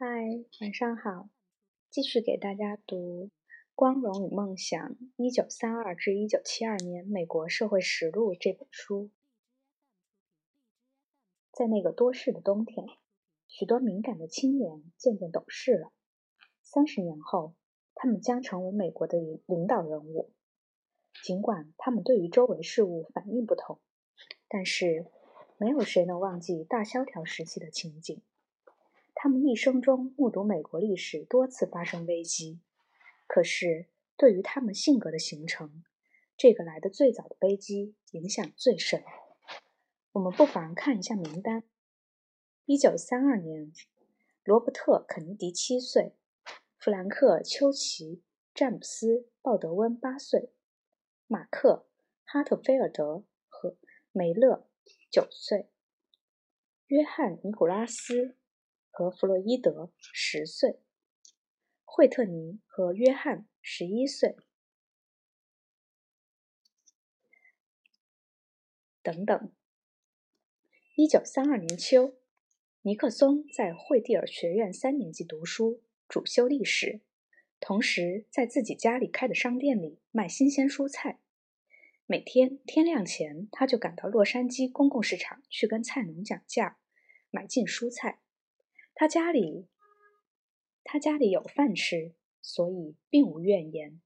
嗨，晚上好，继续给大家读《光荣与梦想：一九三二至一九七二年美国社会实录》这本书。在那个多事的冬天，许多敏感的青年渐渐懂事了。三十年后，他们将成为美国的领导人物。尽管他们对于周围事物反应不同，但是没有谁能忘记大萧条时期的情景。他们一生中目睹美国历史多次发生危机，可是对于他们性格的形成，这个来的最早的危机影响最深。我们不妨看一下名单：一九三二年，罗伯特·肯尼迪七岁，弗兰克·丘奇、詹姆斯·鲍德温八岁，马克·哈特菲尔德和梅勒九岁，约翰·尼古拉斯。和弗洛伊德十岁，惠特尼和约翰十一岁，等等。一九三二年秋，尼克松在惠蒂尔学院三年级读书，主修历史，同时在自己家里开的商店里卖新鲜蔬菜。每天天亮前，他就赶到洛杉矶公共市场去跟菜农讲价，买进蔬菜。他家里，他家里有饭吃，所以并无怨言。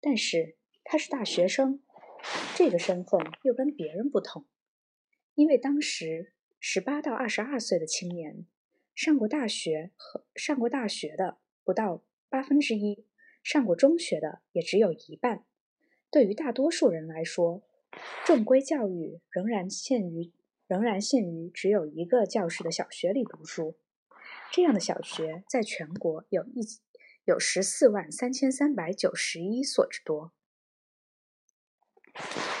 但是他是大学生，这个身份又跟别人不同，因为当时十八到二十二岁的青年，上过大学和上过大学的不到八分之一，上过中学的也只有一半。对于大多数人来说，正规教育仍然限于仍然限于只有一个教室的小学里读书。这样的小学在全国有一有十四万三千三百九十一所之多。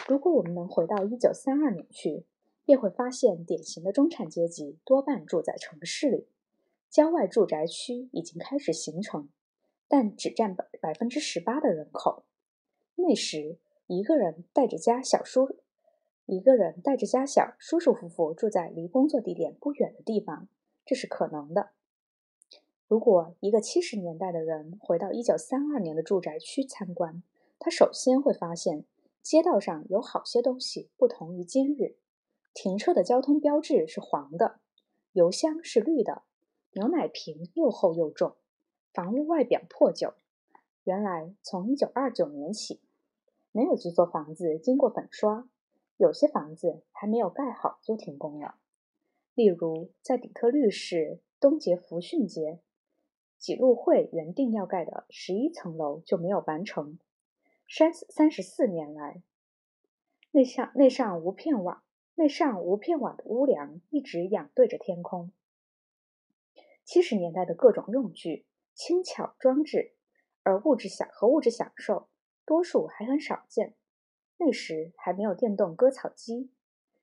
如果我们能回到一九三二年去，便会发现典型的中产阶级多半住在城市里，郊外住宅区已经开始形成，但只占百百分之十八的人口。那时，一个人带着家小叔，一个人带着家小，舒舒服服住在离工作地点不远的地方，这是可能的。如果一个七十年代的人回到一九三二年的住宅区参观，他首先会发现街道上有好些东西不同于今日。停车的交通标志是黄的，油箱是绿的，牛奶瓶又厚又重，房屋外表破旧。原来从一九二九年起，没有几座房子经过粉刷，有些房子还没有盖好就停工了。例如在底特律市东杰弗逊街。几路会原定要盖的十一层楼就没有完成。三三十四年来，那上那上无片网那上无片网的屋梁一直仰对着天空。七十年代的各种用具轻巧装置，而物质享和物质享受多数还很少见。那时还没有电动割草机、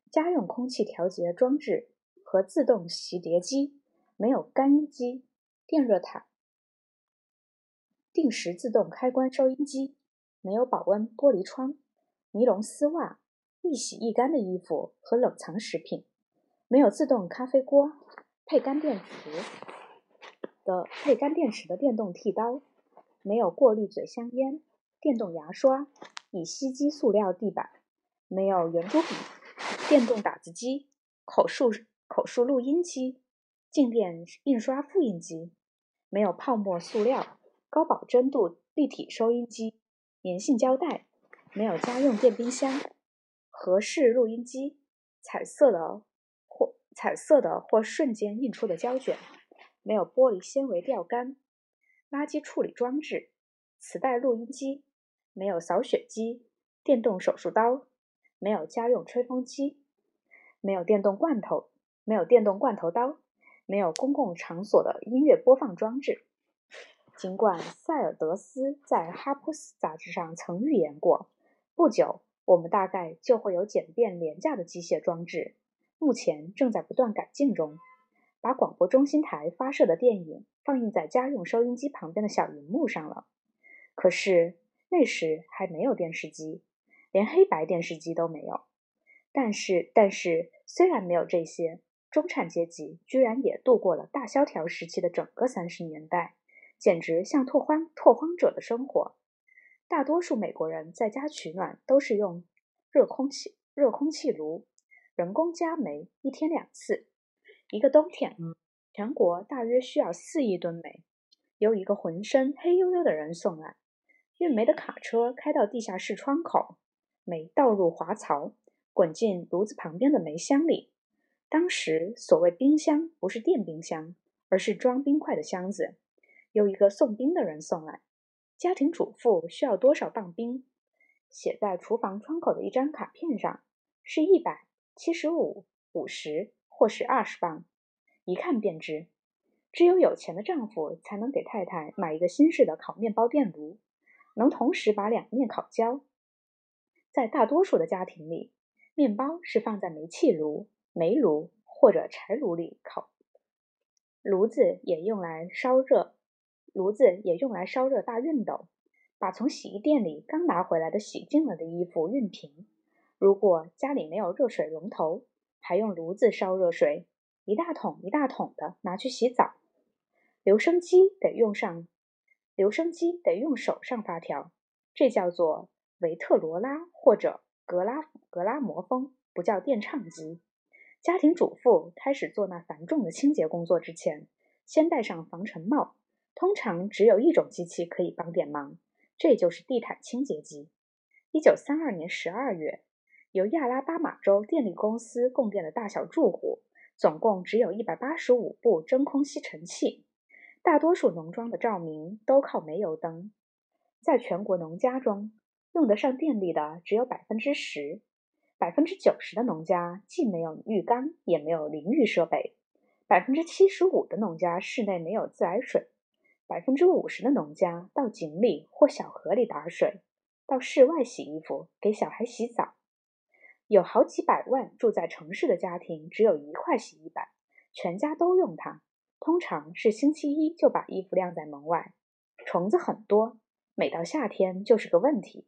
家用空气调节装置和自动洗碟机，没有干衣机、电热毯。定时自动开关收音机，没有保温玻璃窗，尼龙丝袜，一洗一干的衣服和冷藏食品，没有自动咖啡锅，配干电池的配干电池的电动剃刀，没有过滤嘴香烟，电动牙刷，乙烯基塑料地板，没有圆珠笔，电动打字机，口述口述录音机，静电印刷复印机，没有泡沫塑料。高保真度立体收音机、粘性胶带，没有家用电冰箱、合适录音机、彩色的或彩色的或瞬间印出的胶卷，没有玻璃纤维钓竿、垃圾处理装置、磁带录音机，没有扫雪机、电动手术刀，没有家用吹风机，没有电动罐头，没有电动罐头刀，没有公共场所的音乐播放装置。尽管塞尔德斯在《哈普斯》杂志上曾预言过，不久我们大概就会有简便廉价的机械装置，目前正在不断改进中。把广播中心台发射的电影放映在家用收音机旁边的小荧幕上了。可是那时还没有电视机，连黑白电视机都没有。但是，但是虽然没有这些，中产阶级居然也度过了大萧条时期的整个三十年代，简直像拓荒拓荒者的生活。大多数美国人在家取暖都是用热空气热空气炉，人工加煤，一天两次。一个冬天，全国大约需要四亿吨煤，由一个浑身黑黝黝的人送来。运煤的卡车开到地下室窗口，煤倒入滑槽，滚进炉子旁边的煤箱里。当时所谓冰箱不是电冰箱，而是装冰块的箱子，由一个送冰的人送来。家庭主妇需要多少磅冰？写在厨房窗口的一张卡片上，是一百、七十五、五十，或是二十磅，一看便知。只有有钱的丈夫才能给太太买一个新式的烤面包电炉，能同时把两面烤焦。在大多数的家庭里，面包是放在煤气炉、煤炉或者柴炉里烤，炉子也用来烧热。炉子也用来烧热大熨斗，把从洗衣店里刚拿回来的洗净了的衣服熨平。如果家里没有热水龙头，还用炉子烧热水，一大桶一大桶的拿去洗澡。留声机得用上，留声机得用手上发条，这叫做维特罗拉或者格拉格拉摩风，不叫电唱机。家庭主妇开始做那繁重的清洁工作之前，先戴上防尘帽。通常只有一种机器可以帮点忙，这就是地毯清洁机。一九三二年十二月，由亚拉巴马州电力公司供电的大小住户总共只有一百八十五部真空吸尘器。大多数农庄的照明都靠煤油灯，在全国农家中，用得上电力的只有百分之十，百分之九十的农家既没有浴缸，也没有淋浴设备，百分之七十五的农家室内没有自来水。百分之五十的农家到井里或小河里打水，到室外洗衣服，给小孩洗澡。有好几百万住在城市的家庭只有一块洗衣板，全家都用它。通常是星期一就把衣服晾在门外。虫子很多，每到夏天就是个问题。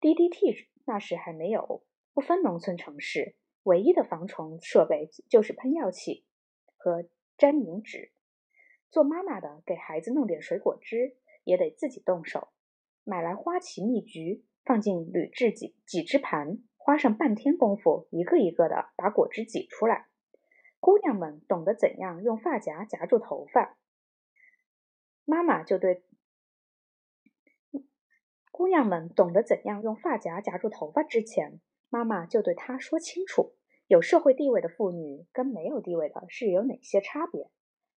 DDT 那时还没有，不分农村城市，唯一的防虫设备就是喷药器和粘凝纸。做妈妈的给孩子弄点水果汁，也得自己动手。买来花旗蜜橘，放进铝制挤挤汁盘，花上半天功夫，一个一个的把果汁挤出来。姑娘们懂得怎样用发夹夹住头发，妈妈就对姑娘们懂得怎样用发夹夹住头发之前，妈妈就对她说清楚：有社会地位的妇女跟没有地位的是有哪些差别。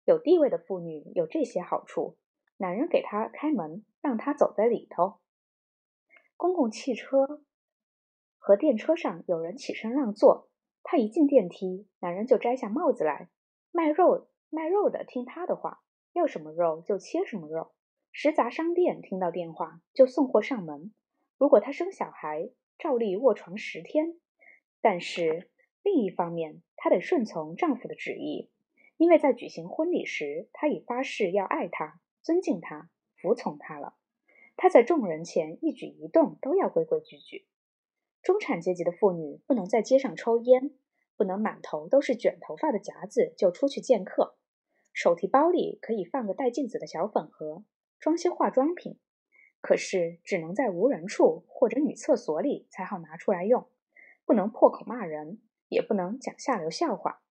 有地位的妇女有这些好处：男人给她开门，让她走在里头。公共汽车和电车上有人起身让座，她一进电梯，男人就摘下帽子来。卖肉卖肉的听他的话，要什么肉就切什么肉。食杂商店听到电话就送货上门。如果她生小孩，照例卧床十天。但是另一方面，她得顺从丈夫的旨意。因为在举行婚礼时，他已发誓要爱她、尊敬她、服从她了。他在众人前一举一动都要规规矩矩。中产阶级的妇女不能在街上抽烟，不能满头都是卷头发的夹子就出去见客。手提包里可以放个带镜子的小粉盒，装些化妆品，可是只能在无人处或者女厕所里才好拿出来用。不能破口骂人，也不能讲下流笑话。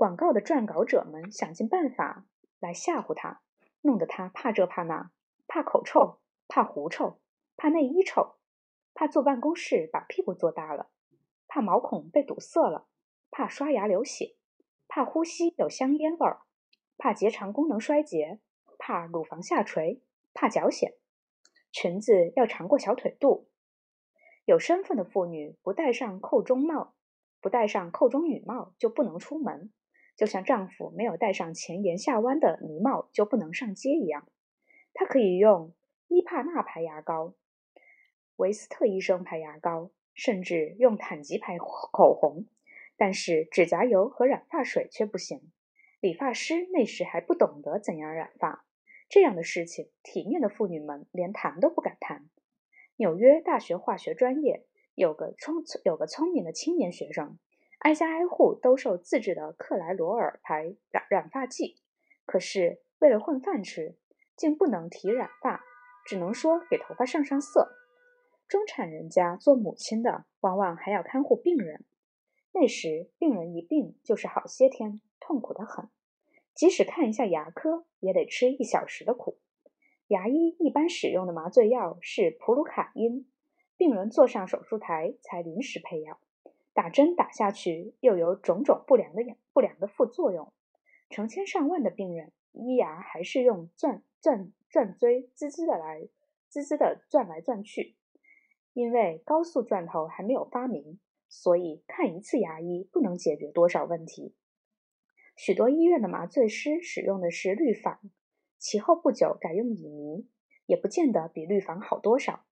广告的撰稿者们想尽办法来吓唬他，弄得他怕这怕那，怕口臭，怕狐臭，怕内衣臭，怕坐办公室把屁股坐大了，怕毛孔被堵塞了，怕刷牙流血，怕呼吸有香烟味儿，怕结肠功能衰竭，怕乳房下垂，怕脚癣，裙子要长过小腿肚。有身份的妇女不戴上扣中帽，不戴上扣中雨帽就不能出门。就像丈夫没有戴上前檐下弯的呢帽就不能上街一样，她可以用伊帕纳牌牙膏、维斯特医生牌牙膏，甚至用坦吉牌口红，但是指甲油和染发水却不行。理发师那时还不懂得怎样染发，这样的事情，体面的妇女们连谈都不敢谈。纽约大学化学专业有个聪有个聪明的青年学生。挨家挨户兜售自制的克莱罗尔牌染染发剂。可是为了混饭吃，竟不能提染发，只能说给头发上上色。中产人家做母亲的，往往还要看护病人。那时病人一病就是好些天，痛苦得很。即使看一下牙科，也得吃一小时的苦。牙医一般使用的麻醉药是普鲁卡因，病人坐上手术台才临时配药。打针打下去，又有种种不良的不良的副作用。成千上万的病人，医牙还是用钻钻钻锥滋滋的来滋滋的钻来钻去。因为高速钻头还没有发明，所以看一次牙医不能解决多少问题。许多医院的麻醉师使用的是氯仿。其后不久改用乙醚，也不见得比氯仿好多少。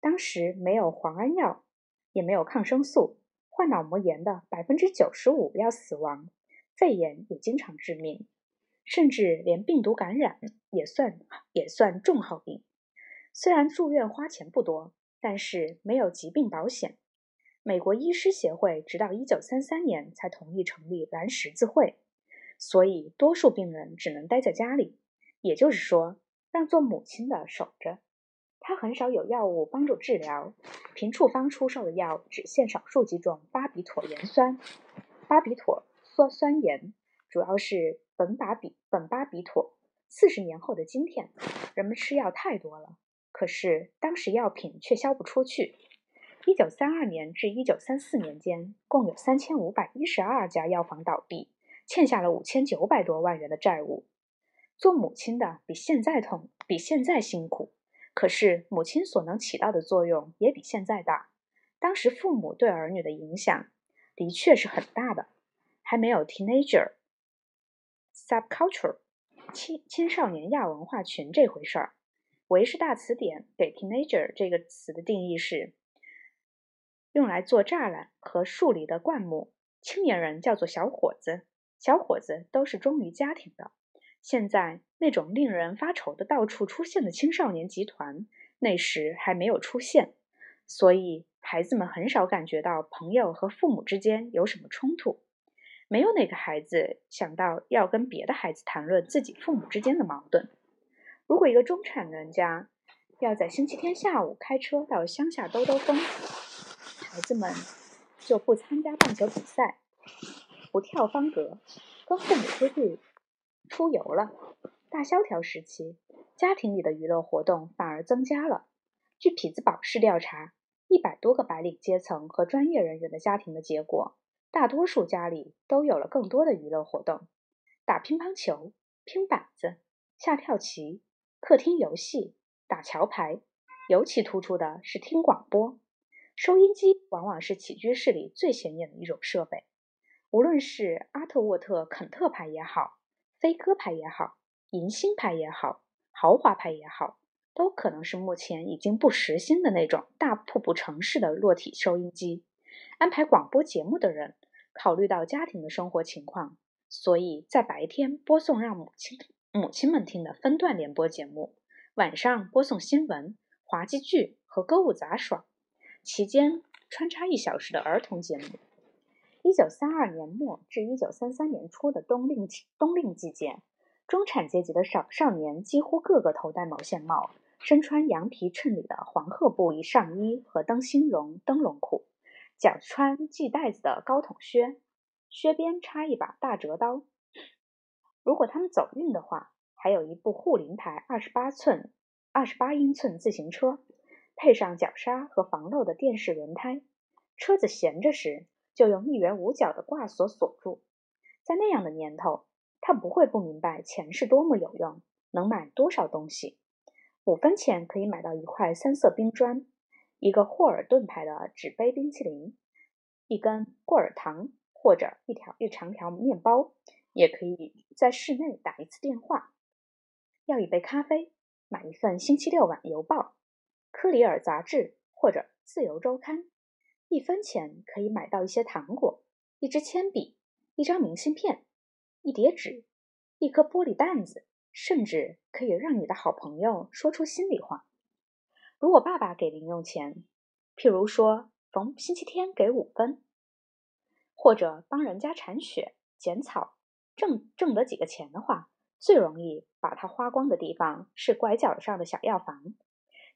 当时没有磺胺药，也没有抗生素，患脑膜炎的百分之九十五要死亡，肺炎也经常致命，甚至连病毒感染也算也算重号病。虽然住院花钱不多，但是没有疾病保险。美国医师协会直到一九三三年才同意成立蓝十字会，所以多数病人只能待在家里。也就是说，让做母亲的守着，他很少有药物帮助治疗。凭处方出售的药只限少数几种巴比妥盐酸、巴比妥酸酸盐，主要是苯巴比苯巴比妥。四十年后的今天，人们吃药太多了，可是当时药品却销不出去。一九三二年至一九三四年间，共有三千五百一十二家药房倒闭，欠下了五千九百多万元的债务。做母亲的比现在痛，比现在辛苦，可是母亲所能起到的作用也比现在大。当时父母对儿女的影响的确是很大的，还没有 teenager subculture 青青少年亚文化群这回事儿。维氏大词典给 teenager 这个词的定义是：用来做栅栏和树篱的灌木。青年人叫做小伙子，小伙子都是忠于家庭的。现在那种令人发愁的到处出现的青少年集团，那时还没有出现，所以孩子们很少感觉到朋友和父母之间有什么冲突。没有哪个孩子想到要跟别的孩子谈论自己父母之间的矛盾。如果一个中产人家要在星期天下午开车到乡下兜兜风，孩子们就不参加棒球比赛，不跳方格，跟父母出去。出游了，大萧条时期，家庭里的娱乐活动反而增加了。据匹兹堡市调查，一百多个白领阶层和专业人员的家庭的结果，大多数家里都有了更多的娱乐活动：打乒乓球、拼板子、下跳棋、客厅游戏、打桥牌。尤其突出的是听广播，收音机往往是起居室里最显眼的一种设备。无论是阿特沃特肯特牌也好。飞鸽牌也好，银星牌也好，豪华牌也好，都可能是目前已经不时兴的那种大瀑布城市的落体收音机。安排广播节目的人，考虑到家庭的生活情况，所以在白天播送让母亲母亲们听的分段联播节目，晚上播送新闻、滑稽剧和歌舞杂耍，期间穿插一小时的儿童节目。一九三二年末至一九三三年初的冬令冬令季节，中产阶级的少少年几乎个个头戴毛线帽，身穿羊皮衬里的黄褐布衣上衣和灯芯绒灯笼裤，脚穿系带子的高筒靴，靴边插一把大折刀。如果他们走运的话，还有一部护林牌二十八寸、二十八英寸自行车，配上绞刹和防漏的电视轮胎。车子闲着时。就用一元五角的挂锁锁住。在那样的年头，他不会不明白钱是多么有用，能买多少东西。五分钱可以买到一块三色冰砖，一个霍尔顿牌的纸杯冰淇淋，一根过尔糖，或者一条一长条面包。也可以在室内打一次电话，要一杯咖啡，买一份星期六晚邮报、科里尔杂志或者自由周刊。一分钱可以买到一些糖果、一支铅笔、一张明信片、一叠纸、一颗玻璃弹子，甚至可以让你的好朋友说出心里话。如果爸爸给零用钱，譬如说逢星期天给五分，或者帮人家铲雪、剪草，挣挣得几个钱的话，最容易把它花光的地方是拐角上的小药房。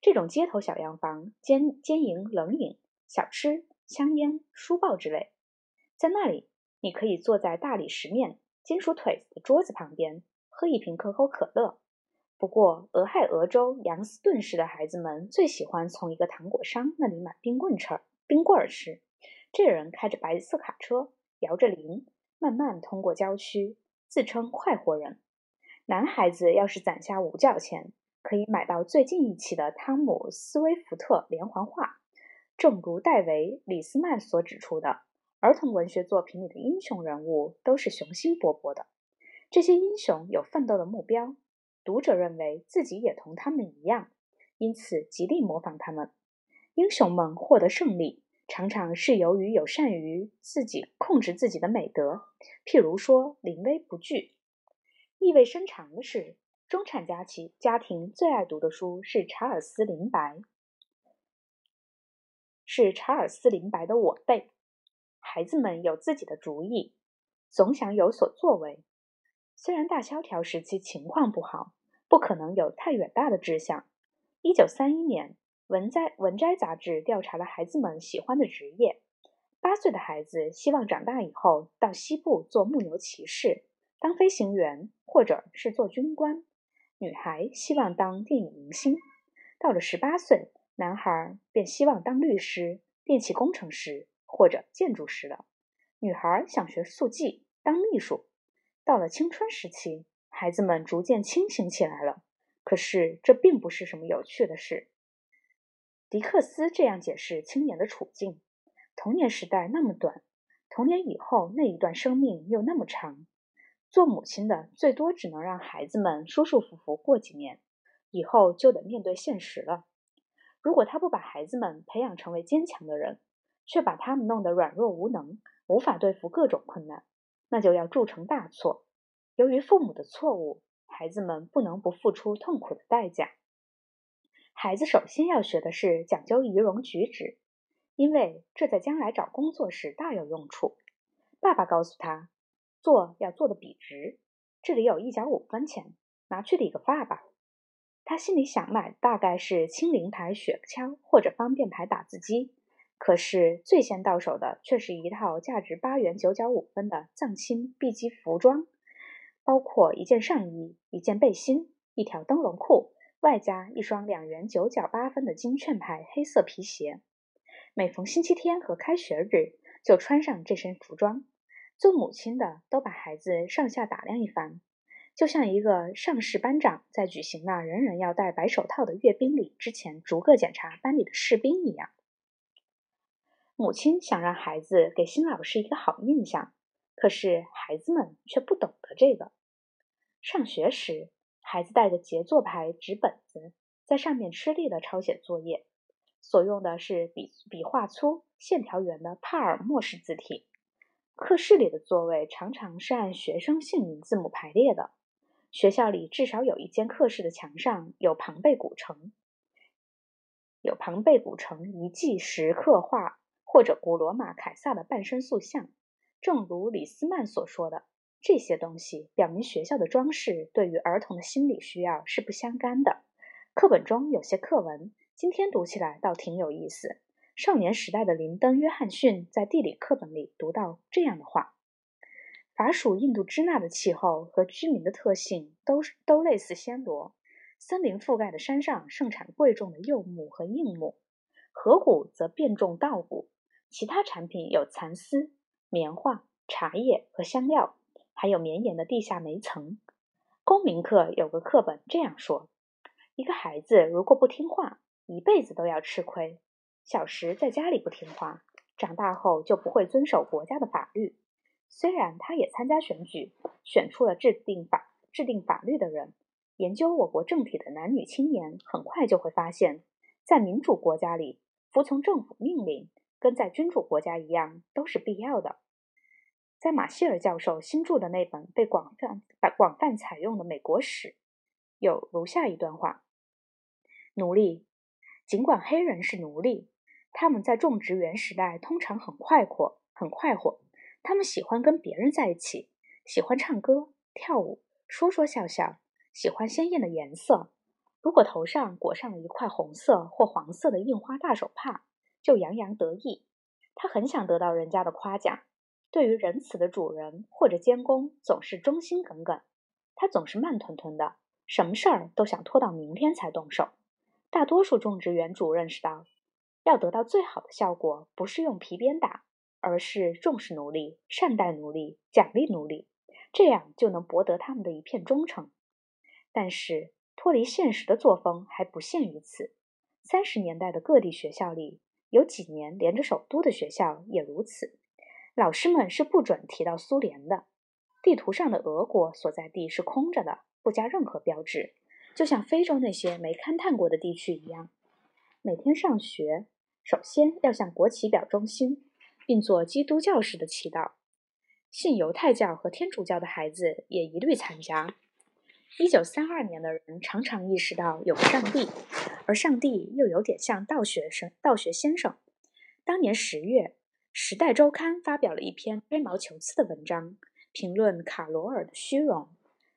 这种街头小药房兼兼营冷饮、小吃、香烟、书报之类，在那里，你可以坐在大理石面、金属腿子的桌子旁边，喝一瓶可口可乐。不过，俄亥俄州杨斯顿市的孩子们最喜欢从一个糖果商那里买冰棍吃。冰棍儿吃。这人开着白色卡车，摇着铃，慢慢通过郊区，自称快活人。男孩子要是攒下五角钱，可以买到最近一期的汤姆·斯威夫特连环画。正如戴维·李斯曼所指出的，儿童文学作品里的英雄人物都是雄心勃勃的。这些英雄有奋斗的目标，读者认为自己也同他们一样，因此极力模仿他们。英雄们获得胜利。常常是由于有善于自己控制自己的美德，譬如说临危不惧。意味深长的是，中产家庭家庭最爱读的书是查尔斯·林白，是查尔斯·林白的《我辈》。孩子们有自己的主意，总想有所作为。虽然大萧条时期情况不好，不可能有太远大的志向。一九三一年。文摘文摘杂志调查了孩子们喜欢的职业。八岁的孩子希望长大以后到西部做牧牛骑士、当飞行员，或者是做军官。女孩希望当电影明星。到了十八岁，男孩便希望当律师、电气工程师或者建筑师了。女孩想学速记、当秘书。到了青春时期，孩子们逐渐清醒起来了。可是这并不是什么有趣的事。迪克斯这样解释青年的处境：童年时代那么短，童年以后那一段生命又那么长。做母亲的最多只能让孩子们舒舒服服过几年，以后就得面对现实了。如果他不把孩子们培养成为坚强的人，却把他们弄得软弱无能，无法对付各种困难，那就要铸成大错。由于父母的错误，孩子们不能不付出痛苦的代价。孩子首先要学的是讲究仪容举止，因为这在将来找工作时大有用处。爸爸告诉他，做要做的笔直。这里有一角五分钱，拿去理个发吧。他心里想买大概是青灵牌雪橇或者方便牌打字机，可是最先到手的却是一套价值八元九角五分的藏青 B 级服装，包括一件上衣、一件背心、一条灯笼裤。外加一双两元九角八分的金券牌黑色皮鞋，每逢星期天和开学日就穿上这身服装。做母亲的都把孩子上下打量一番，就像一个上士班长在举行那人人要戴白手套的阅兵礼之前逐个检查班里的士兵一样。母亲想让孩子给新老师一个好印象，可是孩子们却不懂得这个。上学时。孩子带着杰作牌纸本子，在上面吃力地抄写作业，所用的是笔笔画粗、线条圆的帕尔默式字体。课室里的座位常常是按学生姓名字母排列的。学校里至少有一间课室的墙上有庞贝古城，有庞贝古城遗迹石刻画，或者古罗马凯撒的半身塑像。正如李斯曼所说的。这些东西表明学校的装饰对于儿童的心理需要是不相干的。课本中有些课文，今天读起来倒挺有意思。少年时代的林登·约翰逊在地理课本里读到这样的话：法属印度支那的气候和居民的特性都都类似暹罗。森林覆盖的山上盛产贵重的柚木和硬木，河谷则遍种稻谷，其他产品有蚕丝、棉花、茶叶和香料。还有绵延的地下煤层。公民课有个课本这样说：一个孩子如果不听话，一辈子都要吃亏。小时在家里不听话，长大后就不会遵守国家的法律。虽然他也参加选举，选出了制定法制定法律的人。研究我国政体的男女青年很快就会发现，在民主国家里，服从政府命令跟在君主国家一样都是必要的。在马歇尔教授新著的那本被广泛、广泛采用的美国史，有如下一段话：奴隶，尽管黑人是奴隶，他们在种植园时代通常很快活、很快活，他们喜欢跟别人在一起，喜欢唱歌、跳舞、说说笑笑，喜欢鲜艳的颜色。如果头上裹上了一块红色或黄色的印花大手帕，就洋洋得意。他很想得到人家的夸奖。对于仁慈的主人或者监工，总是忠心耿耿。他总是慢吞吞的，什么事儿都想拖到明天才动手。大多数种植园主认识到，要得到最好的效果，不是用皮鞭打，而是重视奴隶、善待奴隶、奖励奴隶，这样就能博得他们的一片忠诚。但是。脱离现实的作风还不限于此。三十年代的各地学校里，有几年连着首都的学校也如此。老师们是不准提到苏联的。地图上的俄国所在地是空着的，不加任何标志，就像非洲那些没勘探过的地区一样。每天上学，首先要向国旗表忠心，并做基督教式的祈祷。信犹太教和天主教的孩子也一律参加。一九三二年的人常常意识到有个上帝，而上帝又有点像道学生、道学先生。当年十月，《时代周刊》发表了一篇吹毛求疵的文章，评论卡罗尔的虚荣，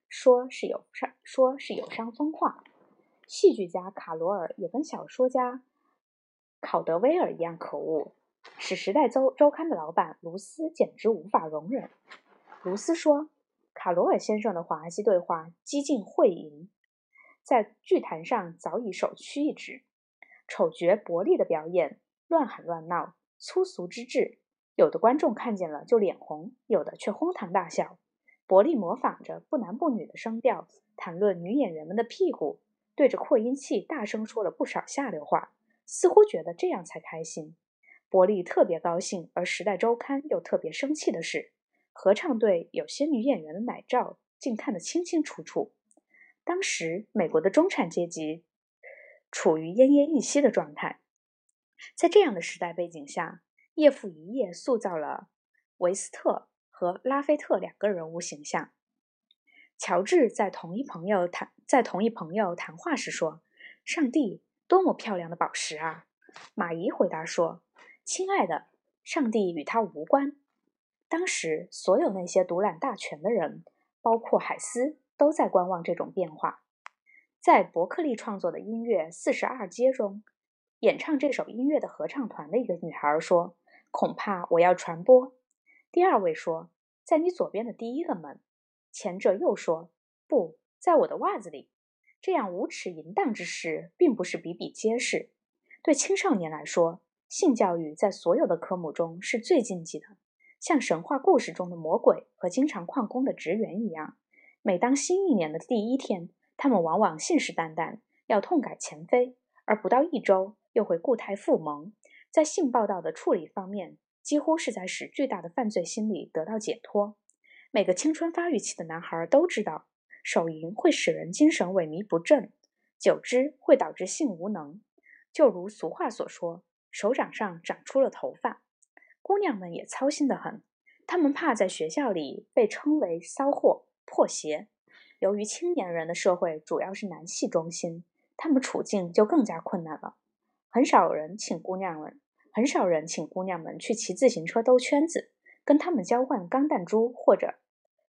说是有伤，说是有伤风化。戏剧家卡罗尔也跟小说家考德威尔一样可恶，使《时代周周刊》的老板卢斯简直无法容忍。卢斯说。卡罗尔先生的滑稽对话激进会淫，在剧坛上早已首屈一指。丑角伯利的表演乱喊乱闹，粗俗之至，有的观众看见了就脸红，有的却哄堂大笑。伯利模仿着不男不女的声调谈论女演员们的屁股，对着扩音器大声说了不少下流话，似乎觉得这样才开心。伯利特别高兴，而《时代周刊》又特别生气的是。合唱队有些女演员的奶罩竟看得清清楚楚。当时美国的中产阶级处于奄奄一息的状态，在这样的时代背景下，叶父一夜塑造了维斯特和拉菲特两个人物形象。乔治在同一朋友谈在同一朋友谈话时说：“上帝，多么漂亮的宝石啊！”马姨回答说：“亲爱的，上帝与他无关。”当时，所有那些独揽大权的人，包括海斯，都在观望这种变化。在伯克利创作的音乐《四十二阶》中，演唱这首音乐的合唱团的一个女孩说：“恐怕我要传播。”第二位说：“在你左边的第一个门。”前者又说：“不在我的袜子里。”这样无耻淫荡之事，并不是比比皆是。对青少年来说，性教育在所有的科目中是最禁忌的。像神话故事中的魔鬼和经常旷工的职员一样，每当新一年的第一天，他们往往信誓旦旦要痛改前非，而不到一周又会固态复萌。在性报道的处理方面，几乎是在使巨大的犯罪心理得到解脱。每个青春发育期的男孩都知道，手淫会使人精神萎靡不振，久之会导致性无能。就如俗话所说，手掌上长出了头发。姑娘们也操心得很，她们怕在学校里被称为骚货、破鞋。由于青年人的社会主要是男系中心，他们处境就更加困难了。很少人请姑娘们，很少人请姑娘们去骑自行车兜圈子，跟他们交换钢弹珠或者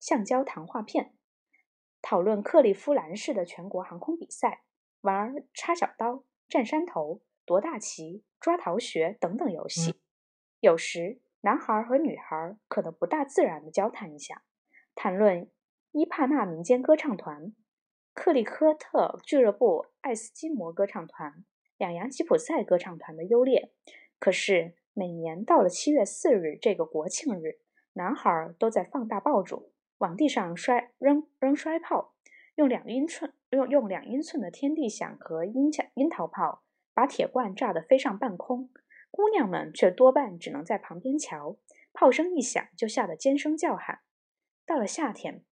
橡胶糖画片，讨论克利夫兰式的全国航空比赛，玩插小刀、站山头、夺大旗、抓逃学等等游戏。有时，男孩和女孩可能不大自然的交谈一下，谈论伊帕纳民间歌唱团、克利科特俱乐部、爱斯基摩歌唱团、两洋吉普赛歌唱团的优劣。可是，每年到了七月四日这个国庆日，男孩都在放大爆竹，往地上摔扔扔摔炮，用两英寸用用两英寸的天地响和樱响樱桃炮，把铁罐炸得飞上半空。姑娘们却多半只能在旁边瞧，炮声一响就吓得尖声叫喊。到了夏天，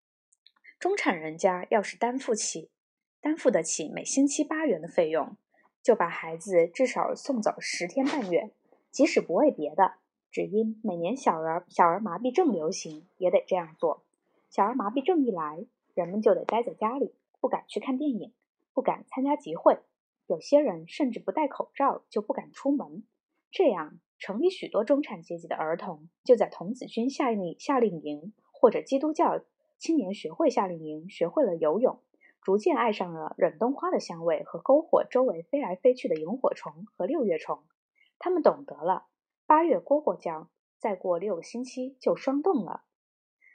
中产人家要是担负起担负得起每星期八元的费用，就把孩子至少送走十天半月，即使不为别的，只因每年小儿小儿麻痹症流行，也得这样做。小儿麻痹症一来，人们就得待在家里，不敢去看电影，不敢参加集会，有些人甚至不戴口罩就不敢出门。这样，城里许多中产阶级的儿童就在童子军夏令夏令营或者基督教青年学会夏令营学会了游泳，逐渐爱上了忍冬花的香味和篝火周围飞来飞去的萤火虫和六月虫。他们懂得了，八月蝈蝈叫，再过六个星期就霜冻了。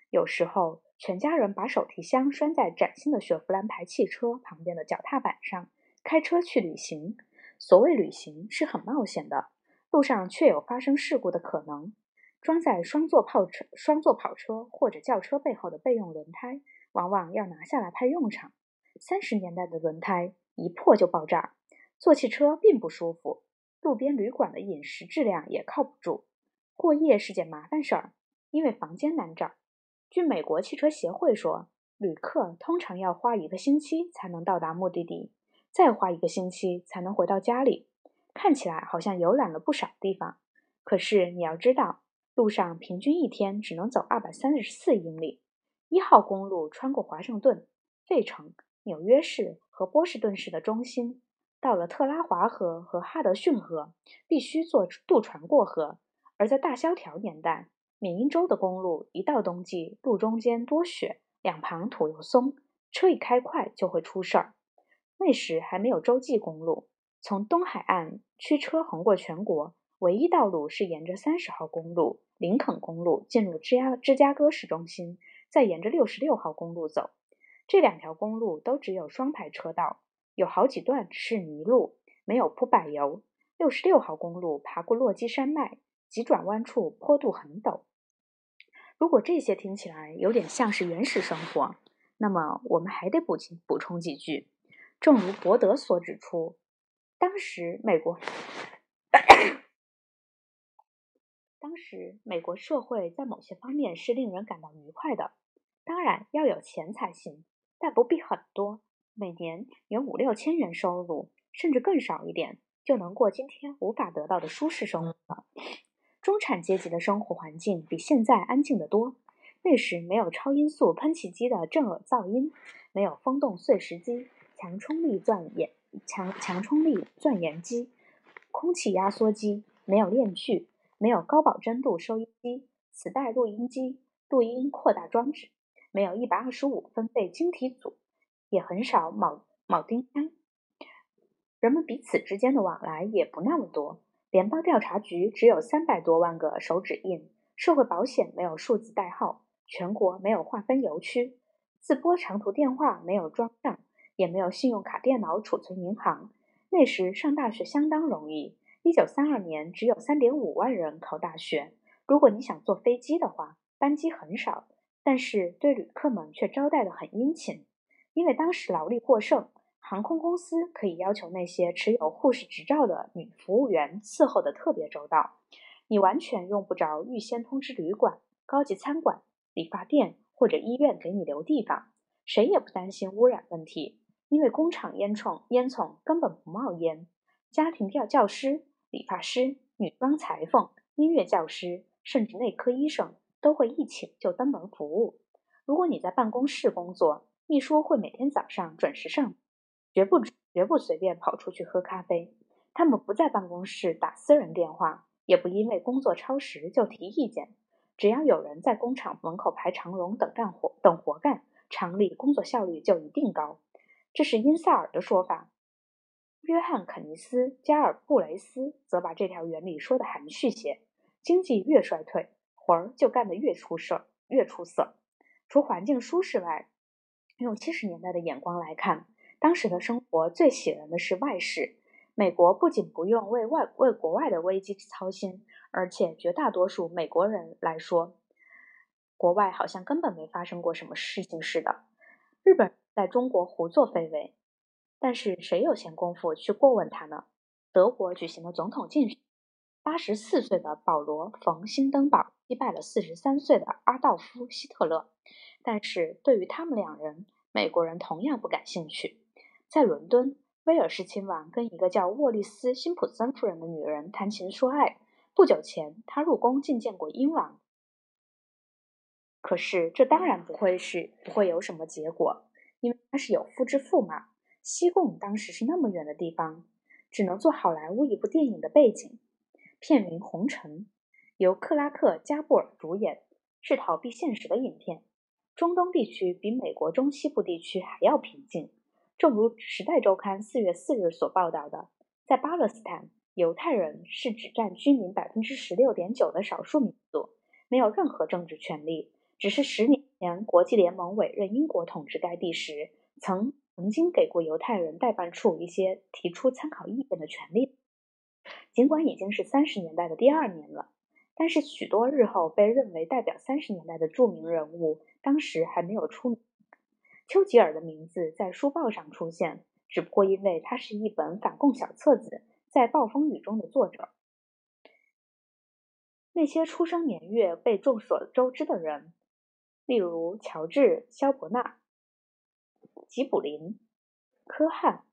有时候，全家人把手提箱拴在崭新的雪佛兰牌汽车旁边的脚踏板上，开车去旅行。所谓旅行是很冒险的，路上确有发生事故的可能。装在双座跑车、双座跑车或者轿车背后的备用轮胎，往往要拿下来派用场。三十年代的轮胎一破就爆炸。坐汽车并不舒服，路边旅馆的饮食质量也靠不住。过夜是件麻烦事儿，因为房间难找。据美国汽车协会说，旅客通常要花一个星期才能到达目的地，再花一个星期才能回到家里。看起来好像游览了不少地方，可是你要知道，路上平均一天只能走二百三十四英里。一号公路穿过华盛顿、费城、纽约市和波士顿市的中心，到了特拉华河和哈德逊河，必须坐渡船过河。而在大萧条年代，缅因州的公路一到冬季，路中间多雪，两旁土又松，车一开快就会出事儿。那时还没有洲际公路，从东海岸驱车横过全国，唯一道路是沿着三十号公路、林肯公路进入芝加芝加哥市中心，再沿着六十六号公路走。这两条公路都只有双排车道，有好几段是泥路，没有铺柏油。六十六号公路爬过落基山脉，急转弯处坡度很陡。如果这些听起来有点像是原始生活，那么我们还得补补充几句。正如伯德所指出，当时美国，当时美国社会在某些方面是令人感到愉快的。当然要有钱才行，但不必很多。每年有五六千元收入，甚至更少一点，就能过今天无法得到的舒适生活。中产阶级的生活环境比现在安静得多。那时没有超音速喷气机的震耳噪音，没有风洞碎石机、强冲力钻研强强冲力钻研机、空气压缩机，没有链锯，没有高保真度收音机、磁带录音机、录音扩大装置，没有一百二十五分贝晶体组，也很少铆铆钉枪。人们彼此之间的往来也不那么多。联邦调查局只有三百多万个手指印，社会保险没有数字代号，全国没有划分邮区，自拨长途电话没有装上，也没有信用卡电脑储存银行。那时上大学相当容易。一九三二年只有三点五万人考大学。如果你想坐飞机的话，班机很少，但是对旅客们却招待得很殷勤，因为当时劳力过剩。航空公司可以要求那些持有护士执照的女服务员伺候的特别周到，你完全用不着预先通知旅馆、高级餐馆、理发店或者医院给你留地方。谁也不担心污染问题，因为工厂烟囱烟囱根本不冒烟。家庭教教师、理发师、女装裁缝、音乐教师，甚至内科医生都会一请就登门服务。如果你在办公室工作，秘书会每天早上准时上。绝不绝不随便跑出去喝咖啡。他们不在办公室打私人电话，也不因为工作超时就提意见。只要有人在工厂门口排长龙等干活等活干，厂里工作效率就一定高。这是因萨尔的说法。约翰·肯尼斯·加尔布雷斯则把这条原理说得含蓄些：经济越衰退，活儿就干得越出色，越出色。除环境舒适外，用七十年代的眼光来看。当时的生活最喜人的是外事。美国不仅不用为外为国外的危机操心，而且绝大多数美国人来说，国外好像根本没发生过什么事情似的。日本在中国胡作非为，但是谁有闲工夫去过问他呢？德国举行了总统竞选，八十四岁的保罗·冯·兴登堡击败了四十三岁的阿道夫·希特勒，但是对于他们两人，美国人同样不感兴趣。在伦敦，威尔士亲王跟一个叫沃利斯·辛普森夫人的女人谈情说爱。不久前，他入宫觐见过英王。可是，这当然不会是不会有什么结果，因为他是有夫之妇嘛。西贡当时是那么远的地方，只能做好莱坞一部电影的背景。片名《红尘》，由克拉克·加布尔主演，是逃避现实的影片。中东地区比美国中西部地区还要平静。正如《时代周刊》四月四日所报道的，在巴勒斯坦，犹太人是只占居民百分之十六点九的少数民族，没有任何政治权利。只是十年前国际联盟委任英国统治该地时，曾曾经给过犹太人代办处一些提出参考意见的权利。尽管已经是三十年代的第二年了，但是许多日后被认为代表三十年代的著名人物，当时还没有出。丘吉尔的名字在书报上出现，只不过因为他是一本反共小册子在暴风雨中的作者。那些出生年月被众所周知的人，例如乔治·肖伯纳、吉卜林、科汉、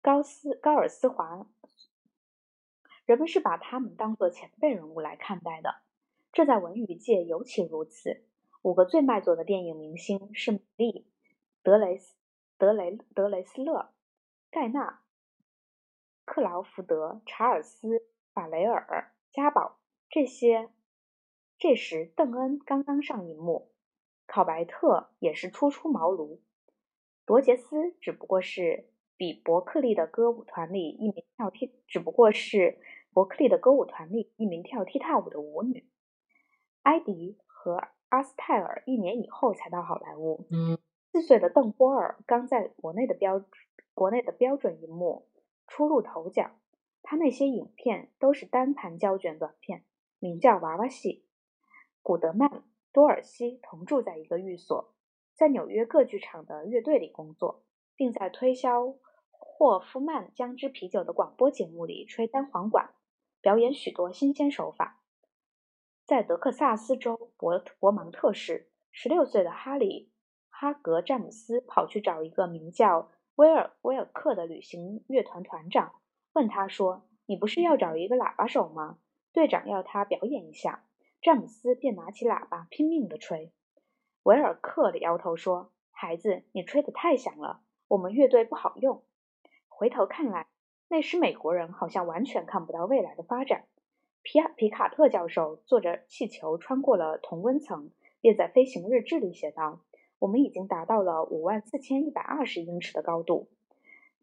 高斯高尔斯华，人们是把他们当作前辈人物来看待的。这在文娱界尤其如此。五个最卖座的电影明星是美丽。德雷斯、德雷、德雷斯勒、盖纳、克劳福德、查尔斯、法雷尔、加宝，这些。这时，邓恩刚刚上荧幕，考白特也是初出茅庐，罗杰斯只不过是比伯克利的歌舞团里一名跳踢，只不过是伯克利的歌舞团里一名跳踢踏舞的舞女。埃迪和阿斯泰尔一年以后才到好莱坞。四岁的邓波尔刚在国内的标国内的标准荧幕初露头角，他那些影片都是单盘胶卷短片，名叫《娃娃戏》。古德曼、多尔西同住在一个寓所，在纽约各剧场的乐队里工作，并在推销霍夫曼姜汁啤酒的广播节目里吹单簧管，表演许多新鲜手法。在德克萨斯州伯伯芒特市，十六岁的哈里。哈格詹姆斯跑去找一个名叫威尔威尔克的旅行乐团团长，问他说：“你不是要找一个喇叭手吗？队长要他表演一下。”詹姆斯便拿起喇叭拼命地吹。维尔克摇头说：“孩子，你吹得太响了，我们乐队不好用。”回头看来，那时美国人好像完全看不到未来的发展。皮亚皮卡特教授坐着气球穿过了同温层，便在飞行日志里写道。我们已经达到了五万四千一百二十英尺的高度，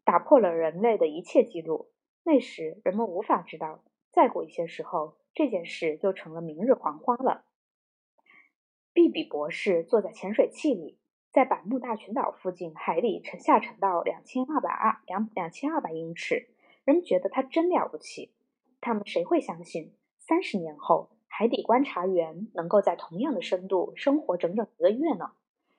打破了人类的一切记录。那时人们无法知道，再过一些时候，这件事就成了明日黄花了。毕比博士坐在潜水器里，在百慕大群岛附近海里沉下沉到两千二百二两两千二百英尺。人们觉得他真了不起。他们谁会相信，三十年后海底观察员能够在同样的深度生活整整一个月呢？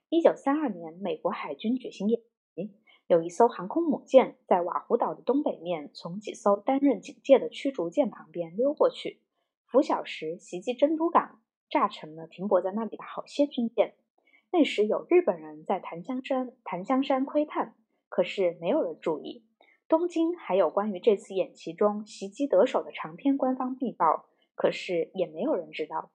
一九三二年，美国海军举行演习，有一艘航空母舰在瓦胡岛的东北面，从几艘担任警戒的驱逐舰旁边溜过去，拂晓时袭击珍珠港，炸沉了停泊在那里的好些军舰。那时有日本人在檀香山檀香山窥探，可是没有人注意。东京还有关于这次演习中袭击得手的长篇官方密报，可是也没有人知道。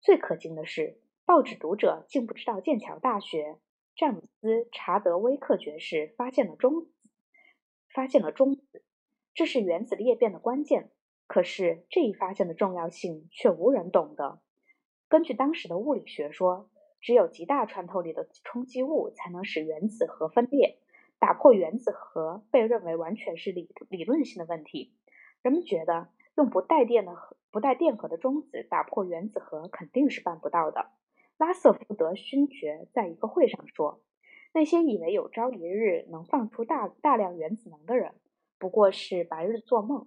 最可惊的是。报纸读者竟不知道剑桥大学詹姆斯·查德威克爵士发现了中子，发现了中子，这是原子裂变的关键。可是这一发现的重要性却无人懂得。根据当时的物理学说，只有极大穿透力的冲击物才能使原子核分裂。打破原子核被认为完全是理理论性的问题。人们觉得用不带电的核不带电荷的中子打破原子核肯定是办不到的。拉瑟福德勋爵在一个会上说：“那些以为有朝一日能放出大大量原子能的人，不过是白日做梦。”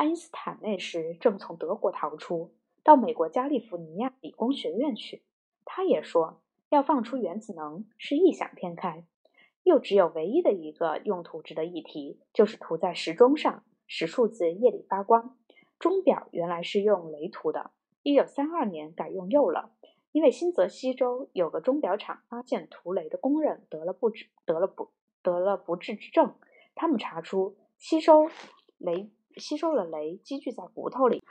爱因斯坦那时正从德国逃出，到美国加利福尼亚理工学院去。他也说，要放出原子能是异想天开，又只有唯一的一个用途值得一提，就是涂在时钟上，使数字夜里发光。钟表原来是用镭涂的，一九三二年改用铀了。因为新泽西州有个钟表厂发现涂雷的工人得了不治得了不得了不治之症，他们查出吸收雷吸收了雷积聚在骨头里，